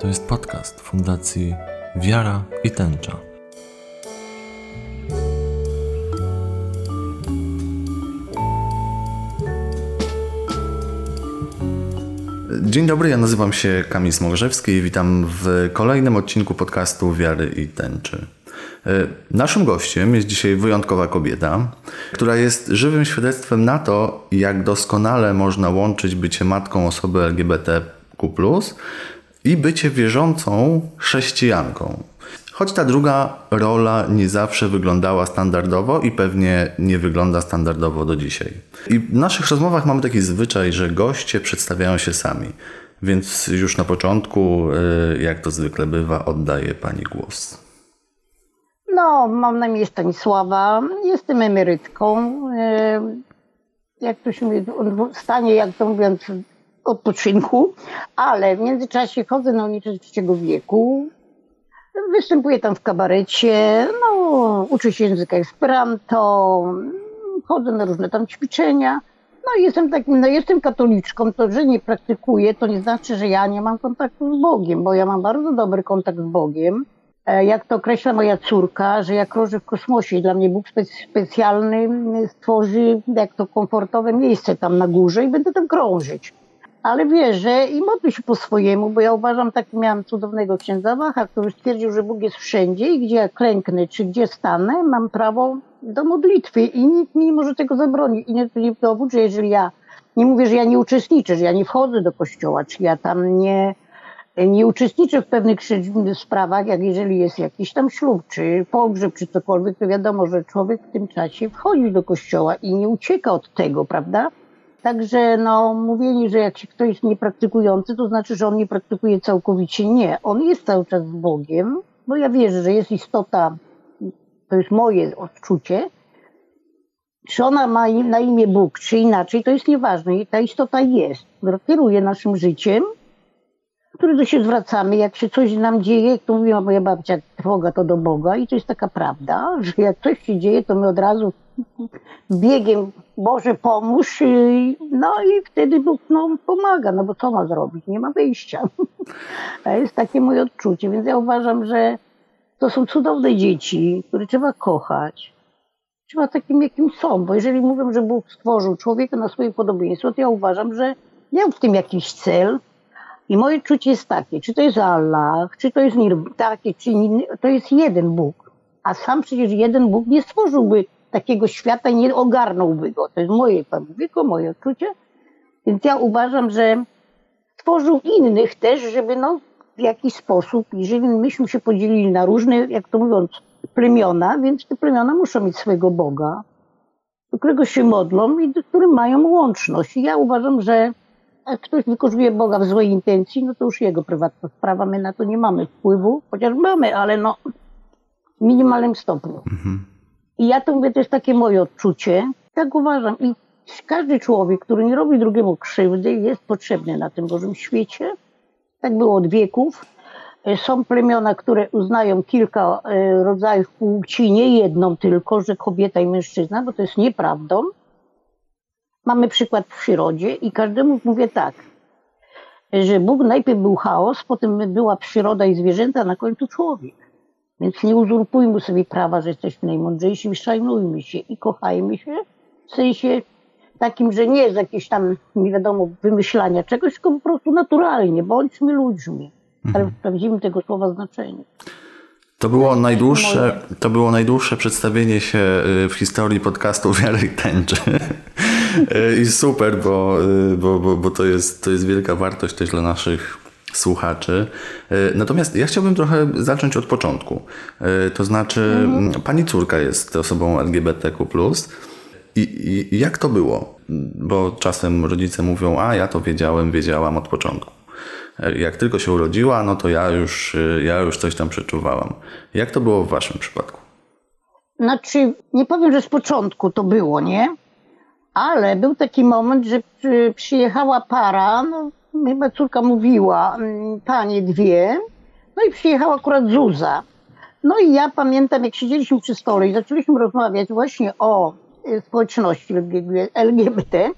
To jest podcast Fundacji Wiara i Tęcza. Dzień dobry, ja nazywam się Kamil Smorzewski i witam w kolejnym odcinku podcastu Wiary i Tęczy. E, naszym gościem jest dzisiaj wyjątkowa kobieta, która jest żywym świadectwem na to, jak doskonale można łączyć bycie matką osoby LGBTQ i bycie wierzącą chrześcijanką. Choć ta druga rola nie zawsze wyglądała standardowo i pewnie nie wygląda standardowo do dzisiaj. I w naszych rozmowach mamy taki zwyczaj, że goście przedstawiają się sami. Więc już na początku, e, jak to zwykle bywa, oddaję pani głos. No, mam na imię Stanisława, jestem emerytką. E, jak to się mówi, w stanie, jak to mówiąc, odpoczynku, ale w międzyczasie chodzę na ulicę trzeciego wieku, występuję tam w kabarecie, no, uczę się języka Esperanto, chodzę na różne tam ćwiczenia. No jestem takim, no jestem katoliczką, to że nie praktykuję, to nie znaczy, że ja nie mam kontaktu z Bogiem, bo ja mam bardzo dobry kontakt z Bogiem. E, jak to określa moja córka, że jak krążę w kosmosie i dla mnie Bóg specjalny stworzy jak to komfortowe miejsce tam na górze i będę tam krążyć. Ale wierzę i modlę się po swojemu, bo ja uważam, tak miałam cudownego księdza Wacha, który stwierdził, że Bóg jest wszędzie i gdzie ja klęknę, czy gdzie stanę, mam prawo do modlitwy i nikt mi nie może tego zabronić. I nie to dowód, że jeżeli ja, nie mówię, że ja nie uczestniczę, że ja nie wchodzę do kościoła, czy ja tam nie, nie uczestniczę w pewnych sprawach, jak jeżeli jest jakiś tam ślub, czy pogrzeb, czy cokolwiek, to wiadomo, że człowiek w tym czasie wchodzi do kościoła i nie ucieka od tego, prawda? Także no, mówienie, że jak się ktoś jest niepraktykujący, to znaczy, że on nie praktykuje całkowicie. Nie, on jest cały czas Bogiem, bo ja wierzę, że jest istota, to jest moje odczucie, czy ona ma na imię Bóg, czy inaczej, to jest nieważne. Ta istota jest, kieruje naszym życiem, który do się zwracamy, jak się coś nam dzieje, jak to mówiła moja babcia, trwoga to do Boga i to jest taka prawda, że jak coś się dzieje, to my od razu biegiem Boże pomóż no i wtedy Bóg no, pomaga, no bo co ma zrobić? Nie ma wyjścia. To jest takie moje odczucie, więc ja uważam, że to są cudowne dzieci, które trzeba kochać. Trzeba takim, jakim są, bo jeżeli mówią, że Bóg stworzył człowieka na swoje podobieństwo, to ja uważam, że miał w tym jakiś cel, i moje czucie jest takie, czy to jest Allah, czy to jest takie, czy inny, to jest jeden Bóg. A sam przecież jeden Bóg nie stworzyłby takiego świata nie ogarnąłby go. To jest moje tylko moje odczucie. Więc ja uważam, że stworzył innych też, żeby no w jakiś sposób, jeżeli myśmy się podzielili na różne, jak to mówiąc, plemiona, więc te plemiona muszą mieć swojego Boga, do którego się modlą i do którym mają łączność. I ja uważam, że jak ktoś wykorzystuje Boga w złej intencji, no to już jego prywatna sprawa, my na to nie mamy wpływu, chociaż mamy, ale no w minimalnym stopniu. Mhm. I ja to mówię, to jest takie moje odczucie, tak uważam. I każdy człowiek, który nie robi drugiemu krzywdy, jest potrzebny na tym Bożym świecie. Tak było od wieków. E, są plemiona, które uznają kilka e, rodzajów płci, nie jedną tylko, że kobieta i mężczyzna, bo to jest nieprawdą. Mamy przykład w przyrodzie i każdemu mówię tak, że Bóg najpierw był chaos, potem była przyroda i zwierzęta, na końcu człowiek. Więc nie uzurpujmy sobie prawa, że jesteśmy najmądrzejsi, szajnujmy się i kochajmy się w sensie takim, że nie jest jakieś tam, nie wiadomo, wymyślania czegoś, tylko po prostu naturalnie, bądźmy ludźmi, ale w prawdziwym tego słowa znaczeniu. To było najdłuższe, to było najdłuższe przedstawienie się y, w historii podcastu Wiary i Tęczy. Y, I super, bo, y, bo, bo, bo to, jest, to jest wielka wartość też dla naszych słuchaczy. Natomiast ja chciałbym trochę zacząć od początku. To znaczy, mhm. pani córka jest osobą LGBTQ. I, I jak to było? Bo czasem rodzice mówią, a ja to wiedziałem, wiedziałam od początku. Jak tylko się urodziła, no to ja już, ja już coś tam przeczuwałam. Jak to było w waszym przypadku? Znaczy, nie powiem, że z początku to było, nie? Ale był taki moment, że przyjechała para, no, chyba córka mówiła, mm, panie dwie, no i przyjechała akurat Zuza. No i ja pamiętam, jak siedzieliśmy przy stole i zaczęliśmy rozmawiać właśnie o e, społeczności LGBT,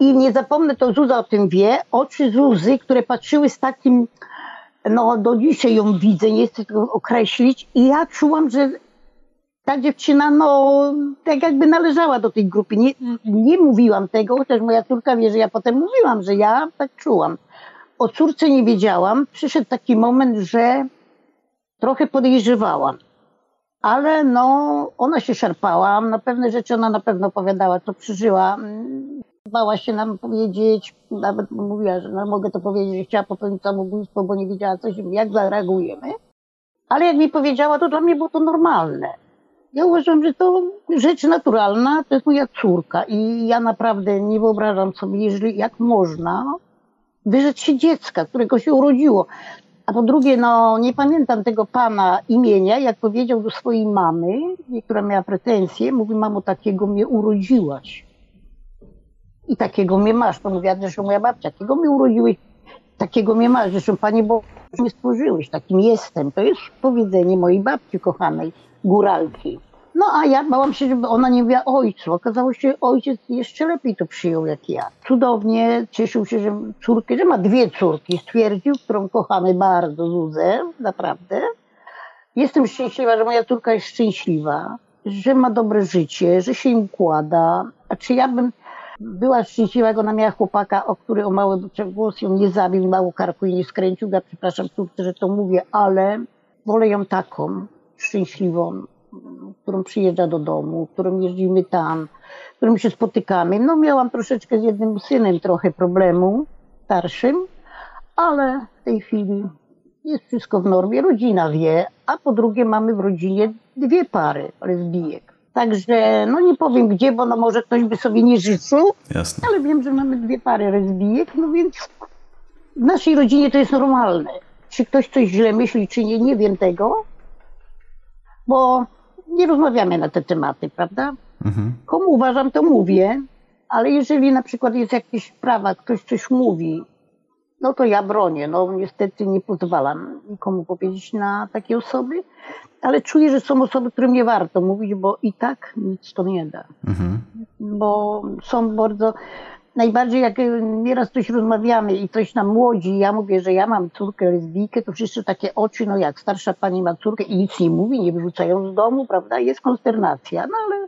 i nie zapomnę, to Zuza o tym wie, oczy Zuzy, które patrzyły z takim No do dzisiaj ją widzę, nie chcę tego określić. I ja czułam, że ta dziewczyna, no, tak jakby należała do tej grupy. Nie, nie mówiłam tego, chociaż moja córka wie, że ja potem mówiłam, że ja tak czułam. O córce nie wiedziałam. Przyszedł taki moment, że trochę podejrzewałam. Ale no, ona się szarpała, na pewne rzeczy ona na pewno opowiadała, co przeżyła. Bała się nam powiedzieć, nawet mówiła, że no, mogę to powiedzieć, że chciała popełnić samobójstwo, bo nie wiedziała, co się, jak zareagujemy. Ale jak mi powiedziała, to dla mnie było to normalne. Ja uważam, że to rzecz naturalna, to jest moja córka i ja naprawdę nie wyobrażam sobie, jeżeli jak można wyrzec się dziecka, którego się urodziło. A po drugie, no nie pamiętam tego pana imienia, jak powiedział do swojej mamy, która miała pretensje, mówi, mamo, takiego mnie urodziłaś. I takiego mnie masz. To mówiła zresztą moja babcia, takiego mnie urodziłeś, takiego mnie masz. Zresztą Panie Boże mnie stworzyłeś, takim jestem. To jest powiedzenie mojej babci kochanej, góralki. No a ja bałam się, żeby ona nie mówiła ojcu. Okazało się, że ojciec jeszcze lepiej to przyjął jak ja. Cudownie, cieszył się, że córki, że ma dwie córki. Stwierdził, którą kochamy bardzo, Zuzę, naprawdę. Jestem szczęśliwa, że moja córka jest szczęśliwa, że ma dobre życie, że się im układa. A czy ja bym była szczęśliwa, ona miała chłopaka, o który o mały głos ją nie zabił, mało karku i nie skręcił. Ja przepraszam córce, że to mówię, ale wolę ją taką, szczęśliwą, którą przyjeżdża do domu, którą jeździmy tam, którym się spotykamy. No miałam troszeczkę z jednym synem trochę problemu, starszym, ale w tej chwili jest wszystko w normie, rodzina wie, a po drugie mamy w rodzinie dwie pary lesbijek. Także, no nie powiem gdzie, bo no może ktoś by sobie nie życzył, Jasne. ale wiem, że mamy dwie pary lesbijek, no więc w naszej rodzinie to jest normalne. Czy ktoś coś źle myśli, czy nie, nie wiem tego, bo nie rozmawiamy na te tematy, prawda? Mhm. Komu uważam, to mówię, ale jeżeli na przykład jest jakieś sprawa, ktoś coś mówi, no to ja bronię. No niestety nie pozwalam nikomu powiedzieć na takie osoby, ale czuję, że są osoby, którym nie warto mówić, bo i tak nic to nie da. Mhm. Bo są bardzo, najbardziej jak nieraz coś rozmawiamy i coś nam młodzi, ja mówię, że ja mam córkę lesbijkę, to wszyscy takie oczy, no jak starsza pani ma córkę i nic nie mówi, nie wyrzucają z domu, prawda, jest konsternacja, no ale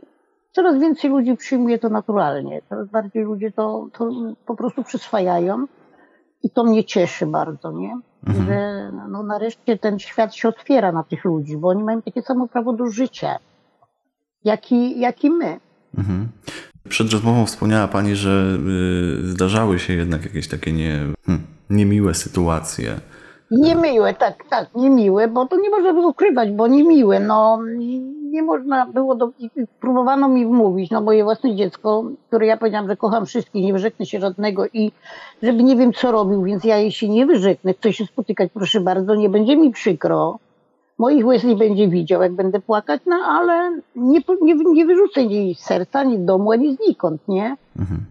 coraz więcej ludzi przyjmuje to naturalnie, coraz bardziej ludzie to, to po prostu przyswajają i to mnie cieszy bardzo, nie? Że no, nareszcie ten świat się otwiera na tych ludzi, bo oni mają takie samo prawo do życia, jak i, jak i my. Mhm. Przed rozmową wspomniała Pani, że y, zdarzały się jednak jakieś takie nie, hmm, niemiłe sytuacje. Niemiłe, tak, tak, niemiłe, bo to nie można ukrywać, bo niemiłe, no nie można było, do, próbowano mi wmówić, no moje własne dziecko, które ja powiedziałam, że kocham wszystkich, nie wyrzeknę się żadnego i żeby nie wiem co robił, więc ja jej się nie wyrzeknę, chcę się spotykać, proszę bardzo, nie będzie mi przykro, moich łez nie będzie widział, jak będę płakać, no ale nie, nie, nie wyrzucę jej z serca, ani domu, ani znikąd, nie? Mhm.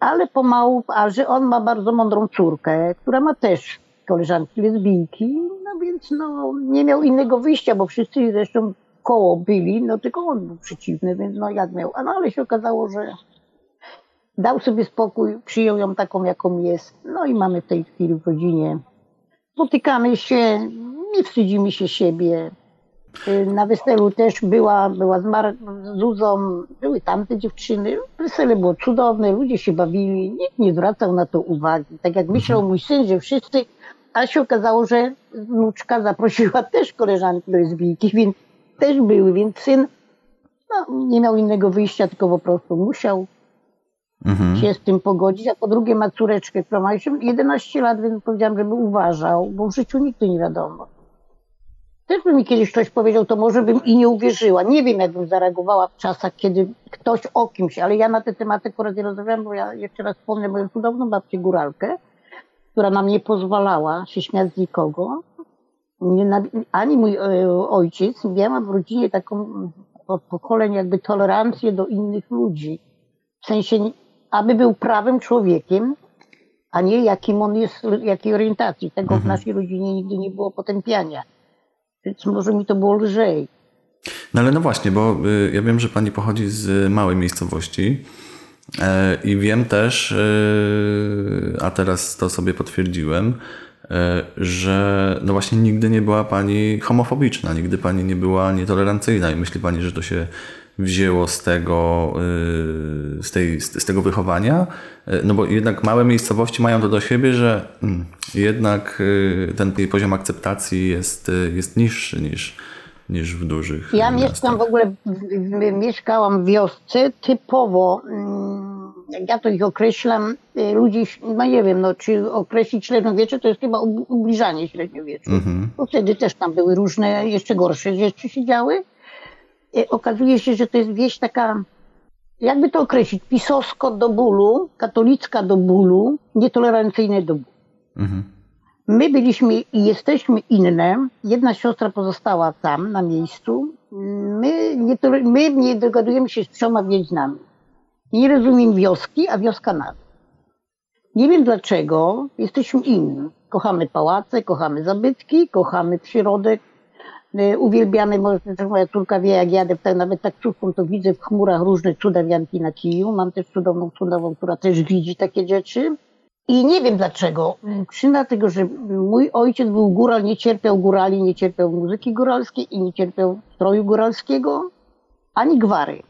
Ale pomału, a że on ma bardzo mądrą córkę, która ma też koleżanki lesbijki, no więc no, nie miał innego wyjścia, bo wszyscy zresztą koło byli, no tylko on był przeciwny, więc no jak miał. No ale się okazało, że dał sobie spokój, przyjął ją taką, jaką jest. No i mamy w tej chwili w rodzinie. Spotykamy się, nie wstydzimy się siebie. Na weselu też była, była z, Mar- z Zuzą, były tamte dziewczyny. Wesele było cudowne, ludzie się bawili, nikt nie zwracał na to uwagi. Tak jak myślał mój syn, że wszyscy, a się okazało, że wnuczka zaprosiła też koleżanki lesbijki, więc też były, więc syn no, nie miał innego wyjścia, tylko po prostu musiał Mhm. się z tym pogodzić, a po drugie ma córeczkę, która ma jeszcze 11 lat, więc powiedziałam, żeby uważał, bo w życiu nigdy nie wiadomo. Też by mi kiedyś ktoś powiedział, to może bym i nie uwierzyła. Nie wiem, jakbym zareagowała w czasach, kiedy ktoś o kimś, ale ja na te tematy akurat nie rozmawiam, bo ja jeszcze raz wspomnę moją cudowną babcię Góralkę, która nam nie pozwalała się śmiać z nikogo. Ani mój e, ojciec, miałam w rodzinie taką od pokoleń jakby tolerancję do innych ludzi. W sensie, aby był prawym człowiekiem, a nie jakim on jest, jakiej orientacji. Tego w naszej rodzinie nigdy nie było potępiania. Więc może mi to było lżej. No ale no właśnie, bo y, ja wiem, że Pani pochodzi z małej miejscowości e, i wiem też, y, a teraz to sobie potwierdziłem, że no właśnie nigdy nie była pani homofobiczna, nigdy pani nie była nietolerancyjna i myśli pani, że to się wzięło z tego, y, z, tej, z tego wychowania? No bo jednak małe miejscowości mają to do siebie, że mm, jednak y, ten poziom akceptacji jest, jest niższy niż, niż w dużych Ja miastach. mieszkam w ogóle, mieszkałam w wiosce typowo, mm, jak ja to ich określam, y, ludzi, no nie wiem, no, czy określić średniowiecze, to jest chyba ubliżanie średniowieczu. Mhm. Bo wtedy też tam były różne, jeszcze gorsze rzeczy się działy. Y, okazuje się, że to jest wieś taka, jakby to określić, pisowsko do bólu, katolicka do bólu, nietolerancyjne do bólu. Mhm. My byliśmy i jesteśmy inne. Jedna siostra pozostała tam, na miejscu. My nie, my nie dogadujemy się z trzema więźniami. Nie rozumiem wioski, a wioska nas. Nie wiem dlaczego, jesteśmy inni. Kochamy pałace, kochamy zabytki, kochamy przyrodę, e, uwielbiamy, może też moja córka wie, jak jadę tak, nawet taksówką, to widzę w chmurach różne cudawianki na kiju. Mam też cudowną cudową, która też widzi takie rzeczy. I nie wiem dlaczego. Czy dlatego, że mój ojciec był góral, nie cierpiał górali, nie cierpiał muzyki góralskiej i nie cierpiał stroju góralskiego, ani gwary.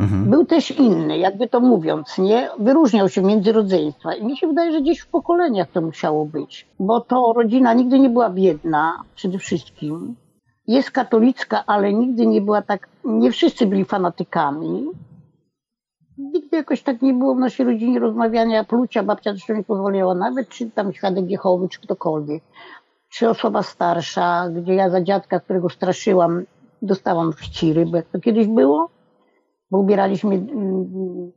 Mhm. Był też inny, jakby to mówiąc, nie? Wyróżniał się między rodzeństwa. I mi się wydaje, że gdzieś w pokoleniach to musiało być. Bo to rodzina nigdy nie była biedna, przede wszystkim. Jest katolicka, ale nigdy nie była tak, nie wszyscy byli fanatykami nigdy jakoś tak nie było w naszej rodzinie rozmawiania plucia. Babcia zresztą nie pozwoliła nawet, czy tam świadek Jehowy, czy ktokolwiek. Czy osoba starsza, gdzie ja za dziadka, którego straszyłam, dostałam wciry, bo jak to kiedyś było, bo ubieraliśmy, mm,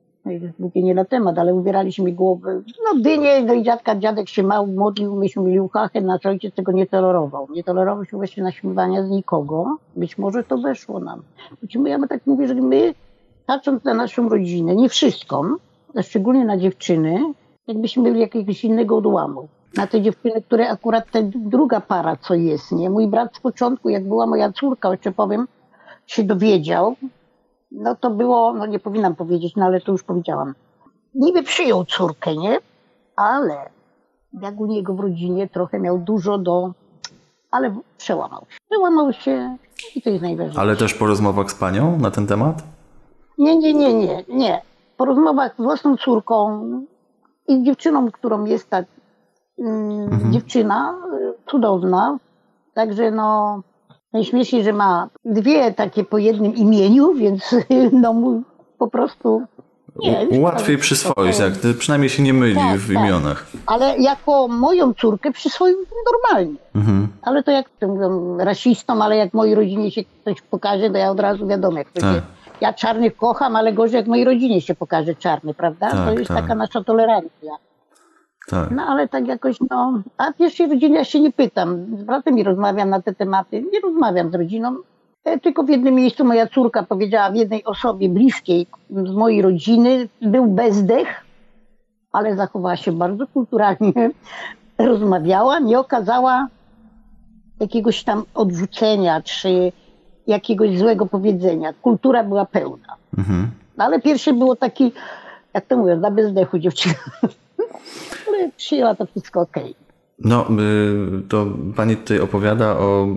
mówię nie na temat, ale ubieraliśmy głowy, no dynie, no i dziadka, dziadek się mał, modlił, myśmy mieli uchachę, nasz ojciec tego nie tolerował. Nie tolerował się właśnie naśmiewania z nikogo. Być może to weszło nam. Ja tak mówię, że my patrząc na naszą rodzinę, nie wszystką, a szczególnie na dziewczyny, jakbyśmy byli jakiegoś innego odłamu. Na te dziewczyny, które akurat ta druga para, co jest, nie? Mój brat z początku, jak była moja córka, jeszcze powiem, się dowiedział, no to było, no nie powinnam powiedzieć, no ale to już powiedziałam. Niby przyjął córkę, nie? Ale jak u niego w rodzinie trochę miał dużo do, ale przełamał się. Przełamał się i to jest najważniejsze. Ale też po rozmowach z panią na ten temat? Nie, nie, nie, nie, nie. Po rozmowach z własną córką i dziewczyną, którą jest ta mm, mhm. dziewczyna, cudowna. Także no, najśmieszniej, że ma dwie takie po jednym imieniu, więc no po prostu nie, Łatwiej przyswoić, jak przynajmniej się nie myli tak, w tak. imionach. Ale jako moją córkę przyswoił normalnie. Mhm. Ale to jak to mówią, rasistą, ale jak mojej rodzinie się ktoś pokaże, to ja od razu wiadomo, jak to tak. ja czarnych kocham, ale gorzej jak mojej rodzinie się pokaże czarny, prawda? Tak, to jest tak. taka nasza tolerancja. Tak. No ale tak jakoś, no, a pierwszej rodziny ja się nie pytam. Z bratem mi rozmawiam na te tematy. Nie rozmawiam z rodziną. E, tylko w jednym miejscu moja córka powiedziała w jednej osobie bliskiej z mojej rodziny, był bezdech, ale zachowała się bardzo kulturalnie. Rozmawiała, nie okazała jakiegoś tam odrzucenia, czy jakiegoś złego powiedzenia. Kultura była pełna. Mhm. No, ale pierwszy było taki, jak to mówią, na bezdechu dziewczyna. ale przyjęła to wszystko. Okay. No, y, to pani tutaj opowiada o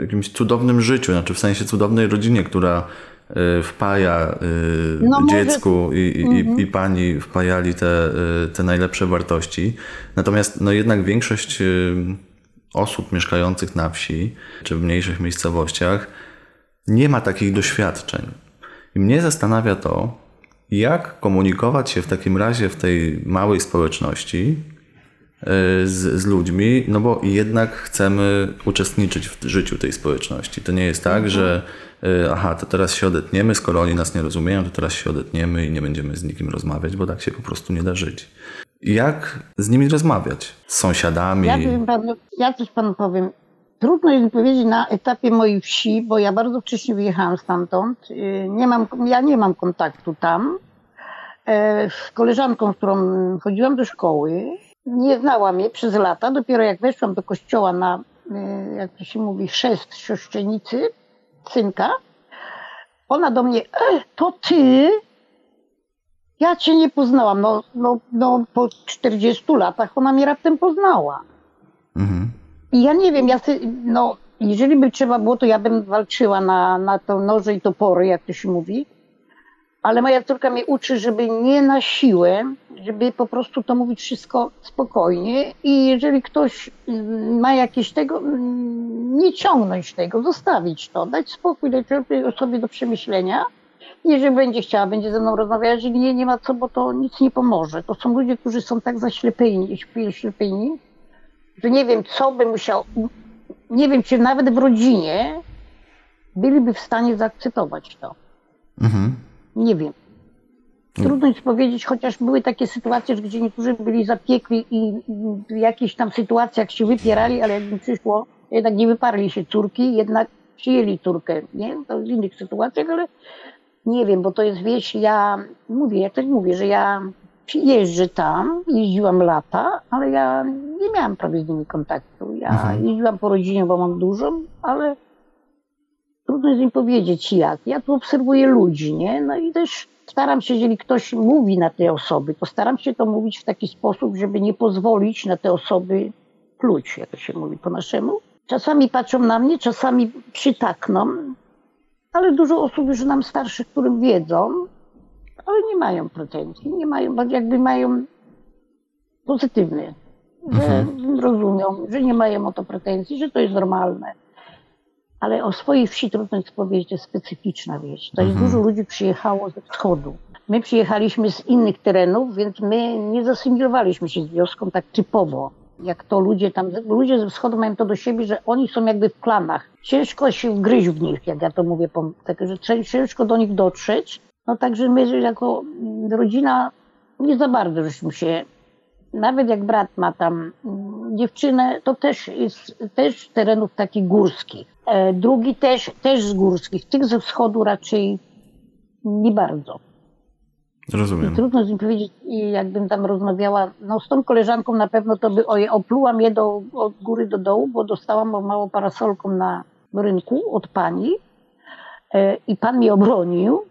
jakimś cudownym życiu, znaczy w sensie cudownej rodzinie, która y, wpaja y, no dziecku może... i, i, mhm. i, pani wpajali te, te najlepsze wartości. Natomiast no jednak większość osób mieszkających na wsi czy w mniejszych miejscowościach nie ma takich doświadczeń. I mnie zastanawia to, jak komunikować się w takim razie w tej małej społeczności e, z, z, ludźmi, no bo jednak chcemy uczestniczyć w życiu tej społeczności. To nie jest tak, mhm. że e, aha, to teraz się odetniemy, skoro oni nas nie rozumieją, to teraz się odetniemy i nie będziemy z nikim rozmawiać, bo tak się po prostu nie da żyć. Jak z nimi rozmawiać? Z sąsiadami? Ja, panu, ja coś panu powiem. Trudno jest powiedzieć na etapie mojej wsi, bo ja bardzo wcześnie wyjechałam stamtąd. Y, nie mam, ja nie mam kontaktu tam. E, z koleżanką, z którą chodziłam do szkoły, nie znała mnie przez lata. Dopiero jak weszłam do kościoła na, y, jak to się mówi, chrzest siostrzeńcy, synka, ona do mnie, e, to ty? Ja cię nie poznałam. No, no, no po 40 latach ona mnie raptem poznała. Mhm. Ja nie wiem, ja no, jeżeli by trzeba było, to ja bym walczyła na, na to noże i topory, jak to się mówi. Ale moja córka mnie uczy, żeby nie na siłę, żeby po prostu to mówić wszystko spokojnie. I jeżeli ktoś mm, ma jakieś tego, mm, nie ciągnąć tego, zostawić to, dać spokój, dać sobie do przemyślenia. Jeżeli będzie chciała, będzie ze mną rozmawiać, jeżeli nie, nie ma co, bo to nic nie pomoże. To są ludzie, którzy są tak zaślepieni, ślepieni, że nie wiem, co by musiał, nie wiem, czy nawet w rodzinie byliby w stanie zaakceptować to. Mhm. Nie wiem. Trudno jest powiedzieć, chociaż były takie sytuacje, że gdzie niektórzy byli zapiekli i w jakichś tam sytuacjach się wypierali, ale jakby przyszło, jednak nie wyparli się córki, jednak przyjęli córkę, nie? To w innych sytuacjach, ale nie wiem, bo to jest wieś, ja mówię, ja też mówię, że ja jeżdżę tam, jeździłam lata, ale ja nie miałam prawie z nimi kontaktu. Ja jeździłam po rodzinie, bo mam dużą, ale trudno jest mi powiedzieć jak. Ja tu obserwuję ludzi, nie? No i też staram się, jeżeli ktoś mówi na te osoby, to staram się to mówić w taki sposób, żeby nie pozwolić na te osoby pluć, jak to się mówi po naszemu. Czasami patrzą na mnie, czasami przytakną, ale dużo osób już nam starszych, którym wiedzą, ale nie mają pretensji, nie mają, bo jakby mają pozytywny, że rozumią, że nie mają o to pretensji, że to jest normalne. Ale o swojej wsi trudno jest powiedzieć, to jest specyficzna wieś. To jest dużo ludzi przyjechało ze wschodu. My przyjechaliśmy z innych terenów, więc my nie zasymilowaliśmy się z wioską tak typowo. Jak to ludzie tam, ludzie ze wschodu mają to do siebie, że oni są jakby w klanach. Ciężko się wgryźć w nich, jak ja to mówię, tak, że ciężko do nich dotrzeć. No także my jako mm, rodzina nie za bardzo żeśmy się nawet jak brat ma tam mm, dziewczynę, to też jest też z terenów takich górskich. E, drugi też, też z górskich. Tych ze wschodu raczej nie bardzo. Rozumiem. Trudno z nim powiedzieć, i jakbym tam rozmawiała, no z tą koleżanką na pewno to by oje, oplułam je do, od góry do dołu, bo dostałam mało parasolką na rynku od pani e, i pan mnie obronił,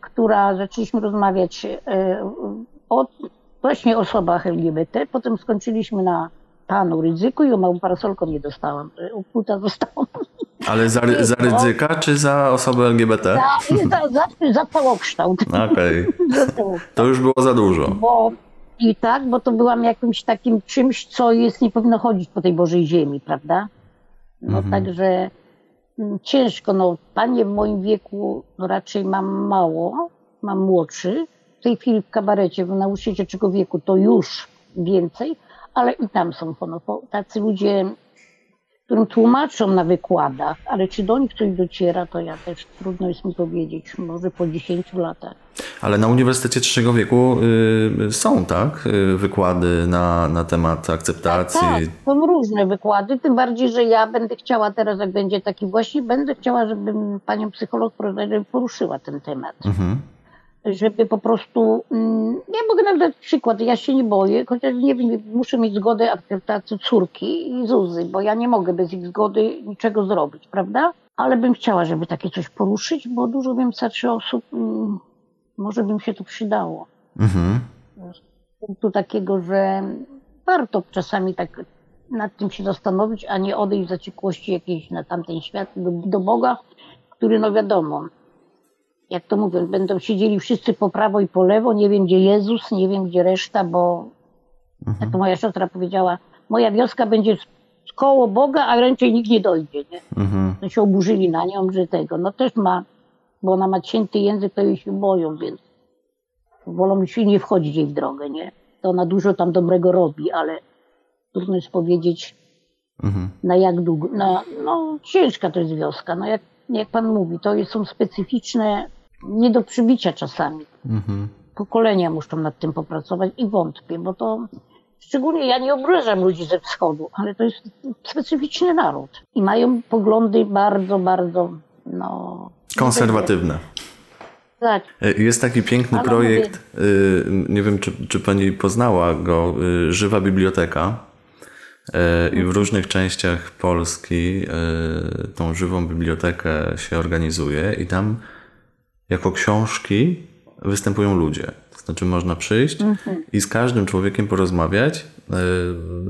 która zaczęliśmy rozmawiać e, o właśnie osobach LGBT, potem skończyliśmy na panu ryzyku i o małą parasolką nie dostałam, e, opłuta zostałam. Ale za, za ryzyka czy za osobę LGBT? Za, za, za, za całokształt. Okej. Całokształt. To już było za dużo. Bo i tak, bo to byłam jakimś takim czymś, co jest, nie powinno chodzić po tej Bożej ziemi, prawda? No także mm, ciężko, no panie w moim wieku no, raczej mam mało, mam młodszy. W tej chwili w kabarecie, w nauczycielczego wieku to już więcej, ale i tam są no, po- tacy ludzie, którym tłumaczą na wykładach, ale czy do nich coś dociera, to ja też trudno jest mi powiedzieć, może po 10 latach. Ale na Uniwersytecie Trzeciego Wieku y, są, tak? Y, wykłady na, na temat akceptacji. Tak, są różne wykłady, tym bardziej, że ja będę chciała teraz, jak będzie taki właśnie, będę chciała, żeby panią psycholog poruszyła ten temat. Mhm. Żeby po prostu, mm, ja mogę nawet dać przykład, ja się nie boję, chociaż nie wiem, muszę mieć zgodę, akceptację córki i Zuzy, bo ja nie mogę bez ich zgody niczego zrobić, prawda? Ale bym chciała, żeby takie coś poruszyć, bo dużo wiem starszych osób, mm, może bym się to przydało Mhm. punktu takiego, że warto czasami tak nad tym się zastanowić, a nie odejść w zaciekłości jakiejś na tamten świat do, do Boga, który no wiadomo, jak to mówią, będą siedzieli wszyscy po prawo i po lewo, nie wiem gdzie Jezus, nie wiem gdzie reszta, bo jak to moja siostra powiedziała, moja wioska będzie koło Boga, a raczej nikt nie dojdzie, nie? Mhm. No się oburzyli na nią, że tego, no też ma, bo ona ma cięty język, to jej się boją, więc wolą się nie wchodzić jej w drogę, nie? To ona dużo tam dobrego robi, ale trudno jest powiedzieć Mhm. na jak długo, na, no ciężka to jest wioska, no jak, jak pan mówi, to są specyficzne, nie do przybicia czasami. Mhm. Pokolenia muszą nad tym popracować i wątpię, bo to szczególnie ja nie obrażam ludzi ze wschodu, ale to jest specyficzny naród i mają poglądy bardzo, bardzo, no... Konserwatywne. Tak, Y, Jest taki piękny Ale projekt, y, nie wiem czy, czy pani poznała go, y, Żywa Biblioteka. Y, I w różnych częściach Polski y, tą żywą bibliotekę się organizuje i tam jako książki występują ludzie. Znaczy można przyjść i z każdym człowiekiem porozmawiać, e,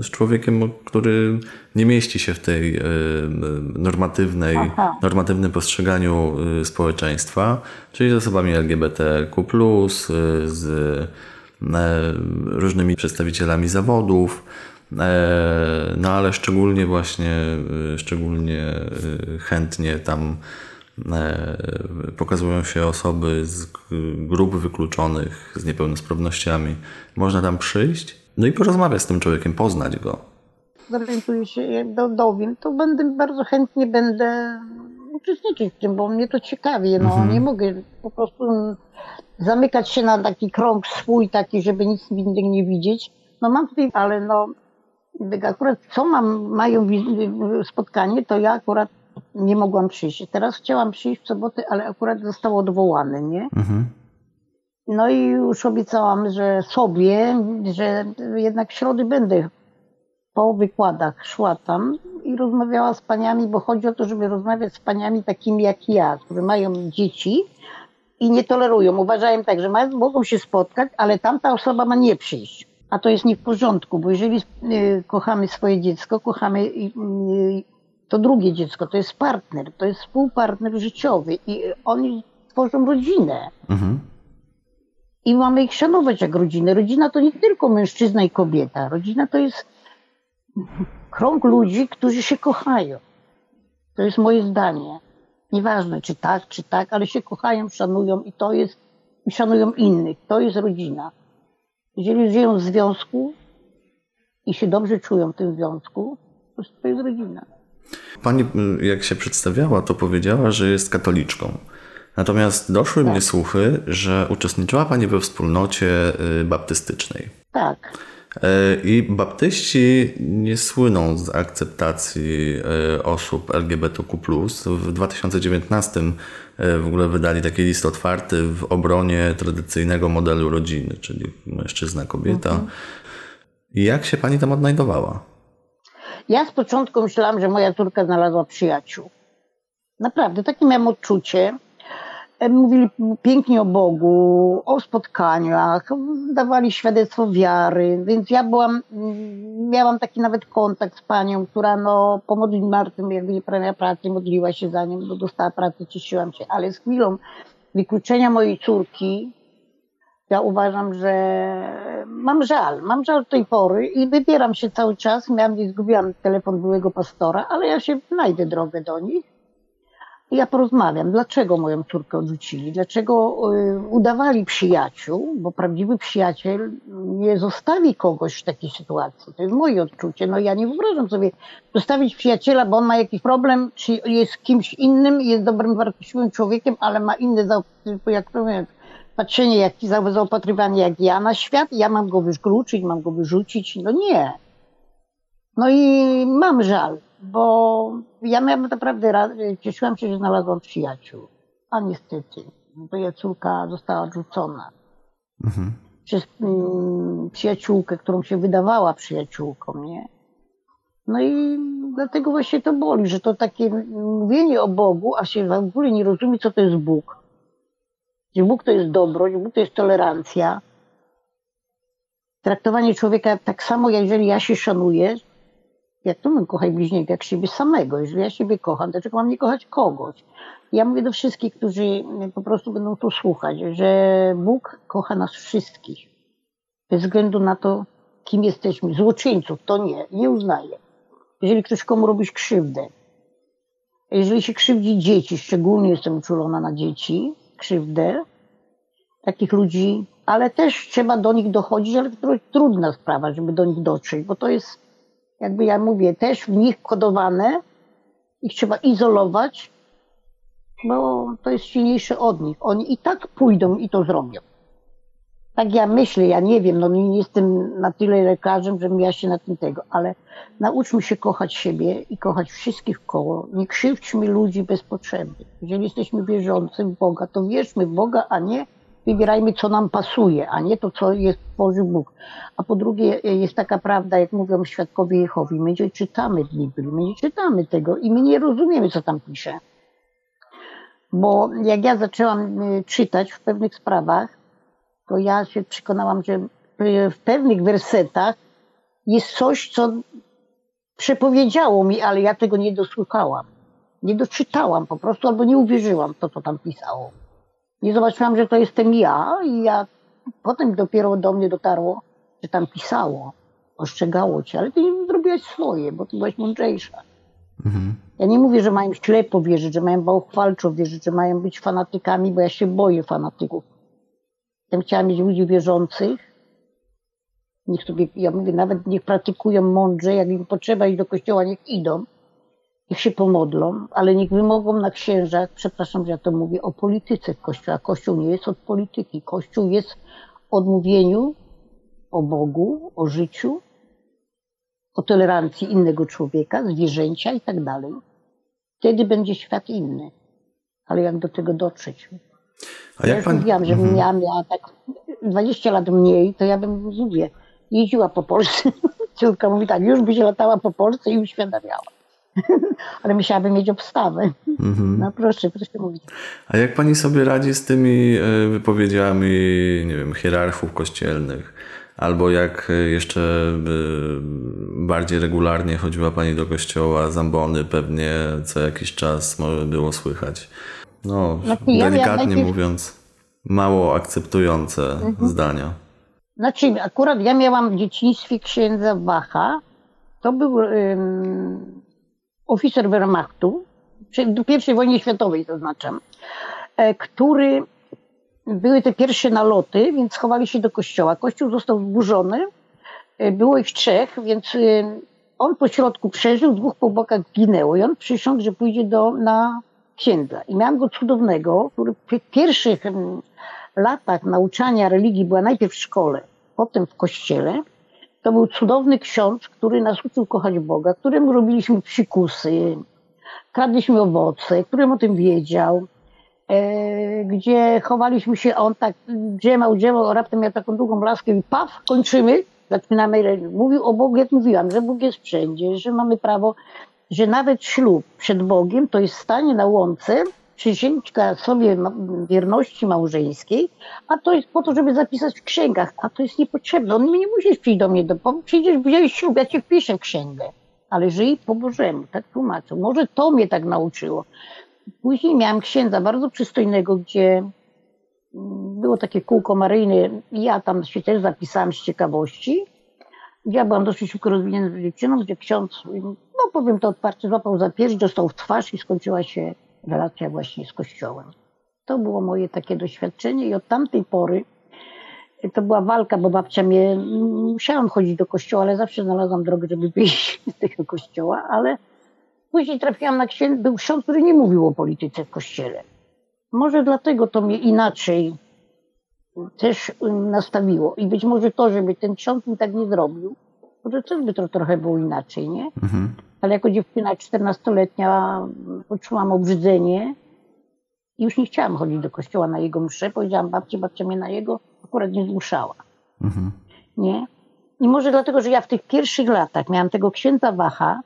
z człowiekiem, który nie mieści się w tej e, normatywnej, Aha. normatywnym postrzeganiu e, społeczeństwa, czyli z osobami LGBTQ+, e, z e, różnymi przedstawicielami zawodów, e, no ale szczególnie właśnie, e, szczególnie e, chętnie tam e, pokazują się osoby z grup wykluczonych, z niepełnosprawnościami. Można tam przyjść, no i porozmawiać z tym człowiekiem, poznać go. zorientuję się, jak do, dowiem, to będę bardzo chętnie będę uczestniczyć w tym, bo mnie to ciekawi. No, Nie mogę po prostu zamykać się na taki krąg swój, taki, żeby nic innego nie widzieć. No mam tutaj, ale no akurat co mam, mają spotkanie, to ja akurat nie mogłam przyjść. Teraz chciałam przyjść w sobotę, ale akurat zostało odwołane, nie? Mhm. No i już obiecałam, że sobie, że jednak w środy będę po wykładach szła tam i rozmawiała z paniami, bo chodzi o to, żeby rozmawiać z paniami takimi jak ja, które mają dzieci i nie tolerują. Uważają tak, że mają, mogą się spotkać, ale tamta osoba ma nie przyjść. A to jest nie w porządku, bo jeżeli y, kochamy swoje dziecko, kochamy to drugie dziecko, to jest partner, to jest współpartner życiowy i oni tworzą rodzinę. Mhm. I mamy ich szanować jak rodzinę. Rodzina to nie tylko mężczyzna i kobieta. Rodzina to jest krąg ludzi, którzy się kochają. To jest moje zdanie. Nieważne, czy tak, czy tak, ale się kochają, szanują i to jest, i szanują innych. To jest rodzina. Jeżeli żyją w związku i się dobrze czują w tym związku, to to jest rodzina. Pani, jak się przedstawiała, to powiedziała, że jest katoliczką. Natomiast doszły mnie słuchy, że uczestniczyła Pani we wspólnocie y, baptystycznej. Tak. E, I baptyści nie słyną z akceptacji e, osób LGBTQ. W 2019 e, w ogóle wydali taki list otwarty w obronie tradycyjnego modelu rodziny, czyli mężczyzna, kobieta. I jak się pani tam odnajdowała? Ja z początku myślałam, że moja córka znalazła przyjaciół. Naprawdę, takie miałam odczucie. E, Mówili pięknie o Bogu, o spotkaniach, dawali świadectwo wiary, więc ja byłam, mm, miałam taki nawet kontakt z panią, która no, po modlitwie martwym, jakby nie prawiła pracy, modliła się za nią, bo dostała pracę, cieszyłam się, ale z chwilą wykluczenia mojej córki, ja uważam, że mam żal, mam żal tej pory i wybieram się cały czas. Miałam, zgubiłam telefon byłego pastora, ale ja się znajdę drogę do nich. Ja porozmawiam, dlaczego moją córkę odrzucili, dlaczego y, udawali przyjaciół, bo prawdziwy przyjaciel nie zostawi kogoś w takiej sytuacji. To jest moje odczucie. No ja nie wyobrażam sobie zostawić przyjaciela, bo on ma jakiś problem, czy jest kimś innym, jest dobrym, wartościowym człowiekiem, ale ma inne, jak to mówię, patrzenie, jak, za- zaopatrywanie jak ja na świat, ja mam go wykluczyć, mam go wyrzucić. No nie. No i mam żal, bo ja miałam naprawdę, ra- cieszyłam się, że znalazłam przyjaciół. A niestety, moja córka została odrzucona przez mm, przyjaciółkę, którą się wydawała przyjaciółką, nie? No i dlatego właśnie to boli, że to takie mówienie o Bogu, a się w ogóle nie rozumie, co to jest Bóg. Że Bóg to jest dobroć, Bóg to jest tolerancja. Traktowanie człowieka tak samo, jak jeżeli ja się szanuję, jak to mówię, kochaj bliźniego jak siebie samego. Jeżeli ja siebie kocham, dlaczego mam nie kochać kogoś? Ja mówię do wszystkich, którzy po prostu będą tu słuchać, że Bóg kocha nas wszystkich. Bez względu na to, kim jesteśmy. Złoczyńców to nie, nie uznaję. Jeżeli ktoś komu robisz krzywdę, jeżeli się krzywdzi dzieci, szczególnie jestem uczulona na dzieci, krzywdę, takich ludzi, ale też trzeba do nich dochodzić, ale to jest trudna sprawa, żeby do nich dotrzeć, bo to jest, jakby ja mówię, też w nich kodowane, ich trzeba izolować, bo to jest silniejsze od nich. Oni i tak pójdą i to zrobią. Tak ja myślę, ja nie wiem, no nie jestem na tyle lekarzem, żebym ja się na tym tego, ale nauczmy się kochać siebie i kochać wszystkich koło. Nie krzywdźmy ludzi bez potrzeby. Jeżeli jesteśmy wierzący w Boga, to wierzmy w Boga, a nie wybierajmy, co nam pasuje, a nie to, co jest tworzył Bóg. A po drugie, jest taka prawda, jak mówią świadkowie Jehowi, my nie czytamy Biblii, my nie czytamy tego i my nie rozumiemy, co tam pisze. Bo jak ja zaczęłam y, czytać w pewnych sprawach, to ja się przekonałam, że w pewnych wersetach jest coś, co przepowiedziało mi, ale ja tego nie dosłuchałam. Nie doczytałam po prostu, albo nie uwierzyłam w to, co tam pisało. Nie zobaczyłam, że to jestem ja i ja potem dopiero do mnie dotarło, że tam pisało, ostrzegało cię, ale ty nie zrobiłaś swoje, bo ty byłaś mądrzejsza. Mhm. Ja nie mówię, że mają ślepo wierzyć, że mają bałchwalczo wierzyć, że mają być fanatykami, bo ja się boję fanatyków. Ja chciałam mieć ludzi wierzących. Niech sobie, ja mówię, nawet niech praktykują mądrze, jak im potrzeba iść do kościoła, niech idą. Niech się pomodlą, ale niech wymogą na księżach, przepraszam, że ja to mówię, o polityce w kościoła. Kościół nie jest od polityki. Kościół jest od mówieniu o Bogu, o życiu, o tolerancji innego człowieka, zwierzęcia i tak dalej. Wtedy będzie świat inny. Ale jak do tego dotrzeć? A ja już pan... mówiłam, że mhm. miała, miała tak 20 lat mniej, to ja bym, mówię, jeździła po Polsce. Córka mówi tak, już by się latała po Polsce i uświadamiała. Ale musiałabym mieć obstawę. Mhm. No proszę, proszę mówić. A jak pani sobie radzi z tymi e, wypowiedziami, nie wiem, hierarchów kościelnych? Albo jak e, jeszcze e, bardziej regularnie chodziła pani do kościoła, zambony pewnie co jakiś czas może było słychać. No, znaczy, delikatnie ja mówiąc, mało akceptujące mhm. zdania. Znaczy, akurat ja miałam w dzieciństwie księdza Wacha. To był oficer Wehrmachtu, do I wojny światowej zaznaczam, e, który były te pierwsze naloty, więc schowali się do kościoła. Kościół został zburzony, e, było ich trzech, więc e, on po środku przeżył, dwóch po bokach ginęło i on przysiągł, że pójdzie do, na księdza. I miałam go cudownego, który w pierwszych latach nauczania religii była najpierw w szkole, potem w kościele. To był cudowny ksiądz, który nas uczył kochać Boga, któremu robiliśmy psikusy, kradliśmy owoce, którym o tym wiedział, e, gdzie chowaliśmy się, on tak drzemał, a raptem miał taką długą laskę i paf, kończymy, zaczynamy, mówił o Bogu, jak mówiłam, że Bóg jest wszędzie, że mamy prawo że nawet ślub przed Bogiem to jest stanie na łące, przysięga sobie wierności małżeńskiej, a to jest po to, żeby zapisać w księgach, a to jest niepotrzebne. On nie musisz przyjść do mnie, do, przyjdziesz, wziąłeś ślub, ja ci wpiszę księgę. Ale żyj po Bożemu, tak tłumaczę. Może to mnie tak nauczyło. Później miałam księdza bardzo przystojnego, gdzie mm, było takie kółko maryjne ja tam się też zapisałam z ciekawości. Ja byłam dosyć szybko rozwiniętą dziewczyną, gdzie ksiądz no powiem to otwarcie, złapał za pierś, dostał w twarz i skończyła się relacja właśnie z Kościołem. To było moje takie doświadczenie i od tamtej pory to była walka, bo babcia mnie, musiałam chodzić do kościoła, ale zawsze znalazłam drogę, żeby wyjść z tego kościoła, ale później trafiłam na księdza, był ksiądz, który nie mówił o polityce w kościele. Może dlatego to mnie inaczej też nastawiło i być może to, żeby ten ksiądz mi tak nie zrobił, może też by to trochę było inaczej, nie? Mhm. Ale jako dziewczyna 14-letnia poczułam obrzydzenie i już nie chciałam chodzić do kościoła na jego mszę. Powiedziałam babci, babcia mnie na jego akurat nie zmuszała. Mhm. Nie? I może dlatego, że ja w tych pierwszych latach miałam tego księdza Wacha,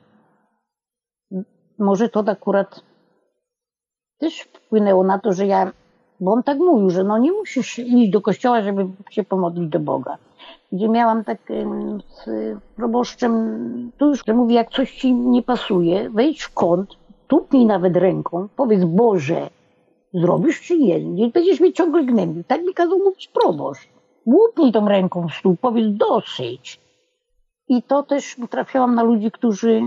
może to akurat też wpłynęło na to, że ja, bo on tak mówił, że no nie musisz iść do kościoła, żeby się pomodlić do Boga gdzie miałam tak z proboszczem, tu już mówi, jak coś ci nie pasuje, wejdź w kąt, tupnij nawet ręką, powiedz Boże, zrobisz czy nie, nie będziesz mnie ciągle gnębił. Tak mi kazał mówić proboszcz. Łupnij tą ręką w stół, powiedz dosyć. I to też trafiałam na ludzi, którzy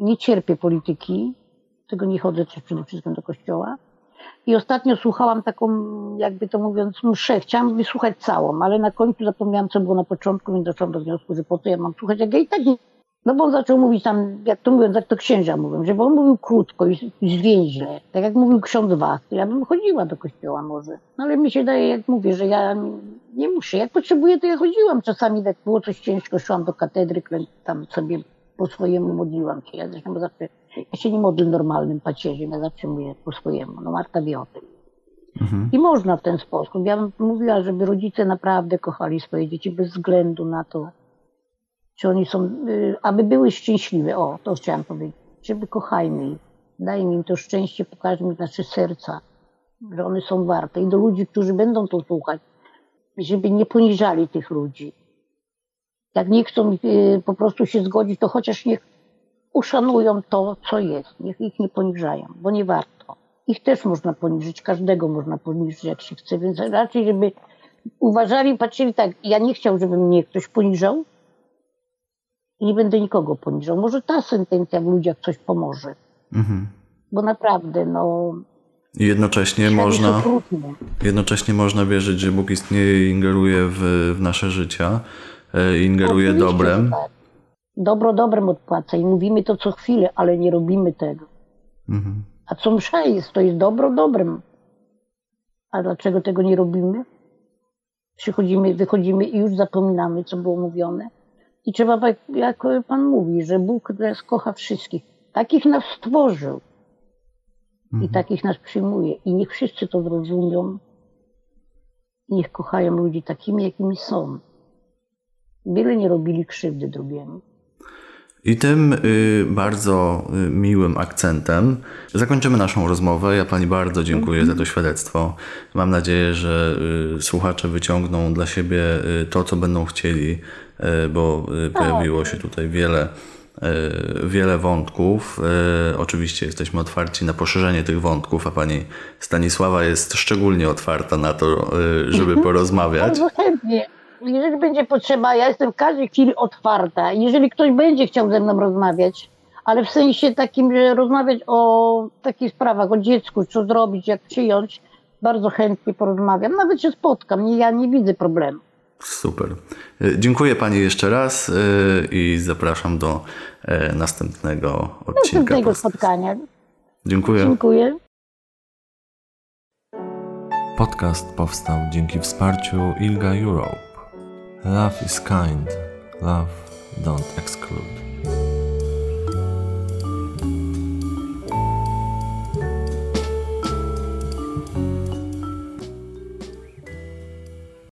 nie cierpią polityki, tego nie chodzę też przede wszystkim do kościoła, i ostatnio słuchałam taką, jakby to mówiąc, mszę. Chciałam wysłuchać całą, ale na końcu zapomniałam, co było na początku, więc doszłam do wniosku, że po co ja mam słuchać, jak ja i tak nie... No bo on zaczął mówić tam, jak to mówiąc, jak to księża mówią, żeby on mówił krótko i, zwięźle. Tak jak mówił ksiądz to ja bym chodziła do kościoła może. No ale mi się daje, jak mówię, że ja nie muszę. Jak potrzebuję, to ja chodziłam. Czasami jak było coś ciężko, szłam do katedry, tam sobie po swojemu modliłam się. Ja zresztą zawsze ja się nie modlę normalnym pacierzem, ja zawsze mówię po swojemu. No Marta wie o tym. Mhm. I można w ten sposób. Ja bym mówiła, żeby rodzice naprawdę kochali swoje dzieci bez względu na to, czy oni są, y, aby były szczęśliwe. O, to chciałam powiedzieć. Żeby kochajmy ich. Dajmy im to szczęście, pokażmy nasze serca, że one są warte. I do ludzi, którzy będą to słuchać, żeby nie poniżali tych ludzi. Jak nie chcą y, po prostu się zgodzić, to chociaż niech uszanują to, co jest. Niech ich nie poniżają, bo nie warto. Ich też można poniżyć, każdego można poniżyć, jak się chce, więc raczej, żeby uważali, patrzyli tak, ja nie chciał, żeby mnie ktoś poniżał i nie będę nikogo poniżał. Może ta sentencja w ludziach coś pomoże. Mhm. Bo naprawdę, no, I jednocześnie można, jednocześnie można wierzyć, że Bóg istnieje i ingeruje w, w nasze życia, ingeruje Oczywiście, dobrem. tak. Dobro dobrem odpłaca i mówimy to co chwilę, ale nie robimy tego. Mhm. A co msza jest, to jest dobro dobrem. A dlaczego tego nie robimy? Przychodzimy, wychodzimy i już zapominamy, co było mówione. I trzeba, jak Pan mówi, że Bóg nas kocha wszystkich. Takich nas stworzył i takich nas przyjmuje. I niech wszyscy to zrozumią. I niech kochają ludzi takimi, jakimi są. Byle nie robili krzywdy drugiemu. I tym y, bardzo y, miłym akcentem zakończymy naszą rozmowę. Ja Pani bardzo dziękuję za to świadectwo. Mam nadzieję, że y, słuchacze wyciągną dla siebie to, co będą chcieli, bo y, pojawiło się tutaj wiele, wiele wątków. Oczywiście jesteśmy otwarci na poszerzenie tych wątków, a Pani Stanisława jest szczególnie otwarta na to, żeby porozmawiać. Bardzo chętnie. Jeżeli będzie potrzeba, ja jestem w każdej chwili otwarta. Jeżeli ktoś będzie chciał ze mną rozmawiać, ale w sensie takim, że rozmawiać o takich sprawach, o dziecku, co zrobić, jak przyjąć, bardzo chętnie porozmawiam. Nawet się spotkam, nie, ja nie widzę problemu. Super. Y, Dziękuję Pani jeszcze raz y, i zapraszam do y, następnego odcinka. Następnego spotkania. Dziękuję. Dziękuję. Podcast powstał dzięki wsparciu ILGA Europe. Love is kind. Love don't exclude.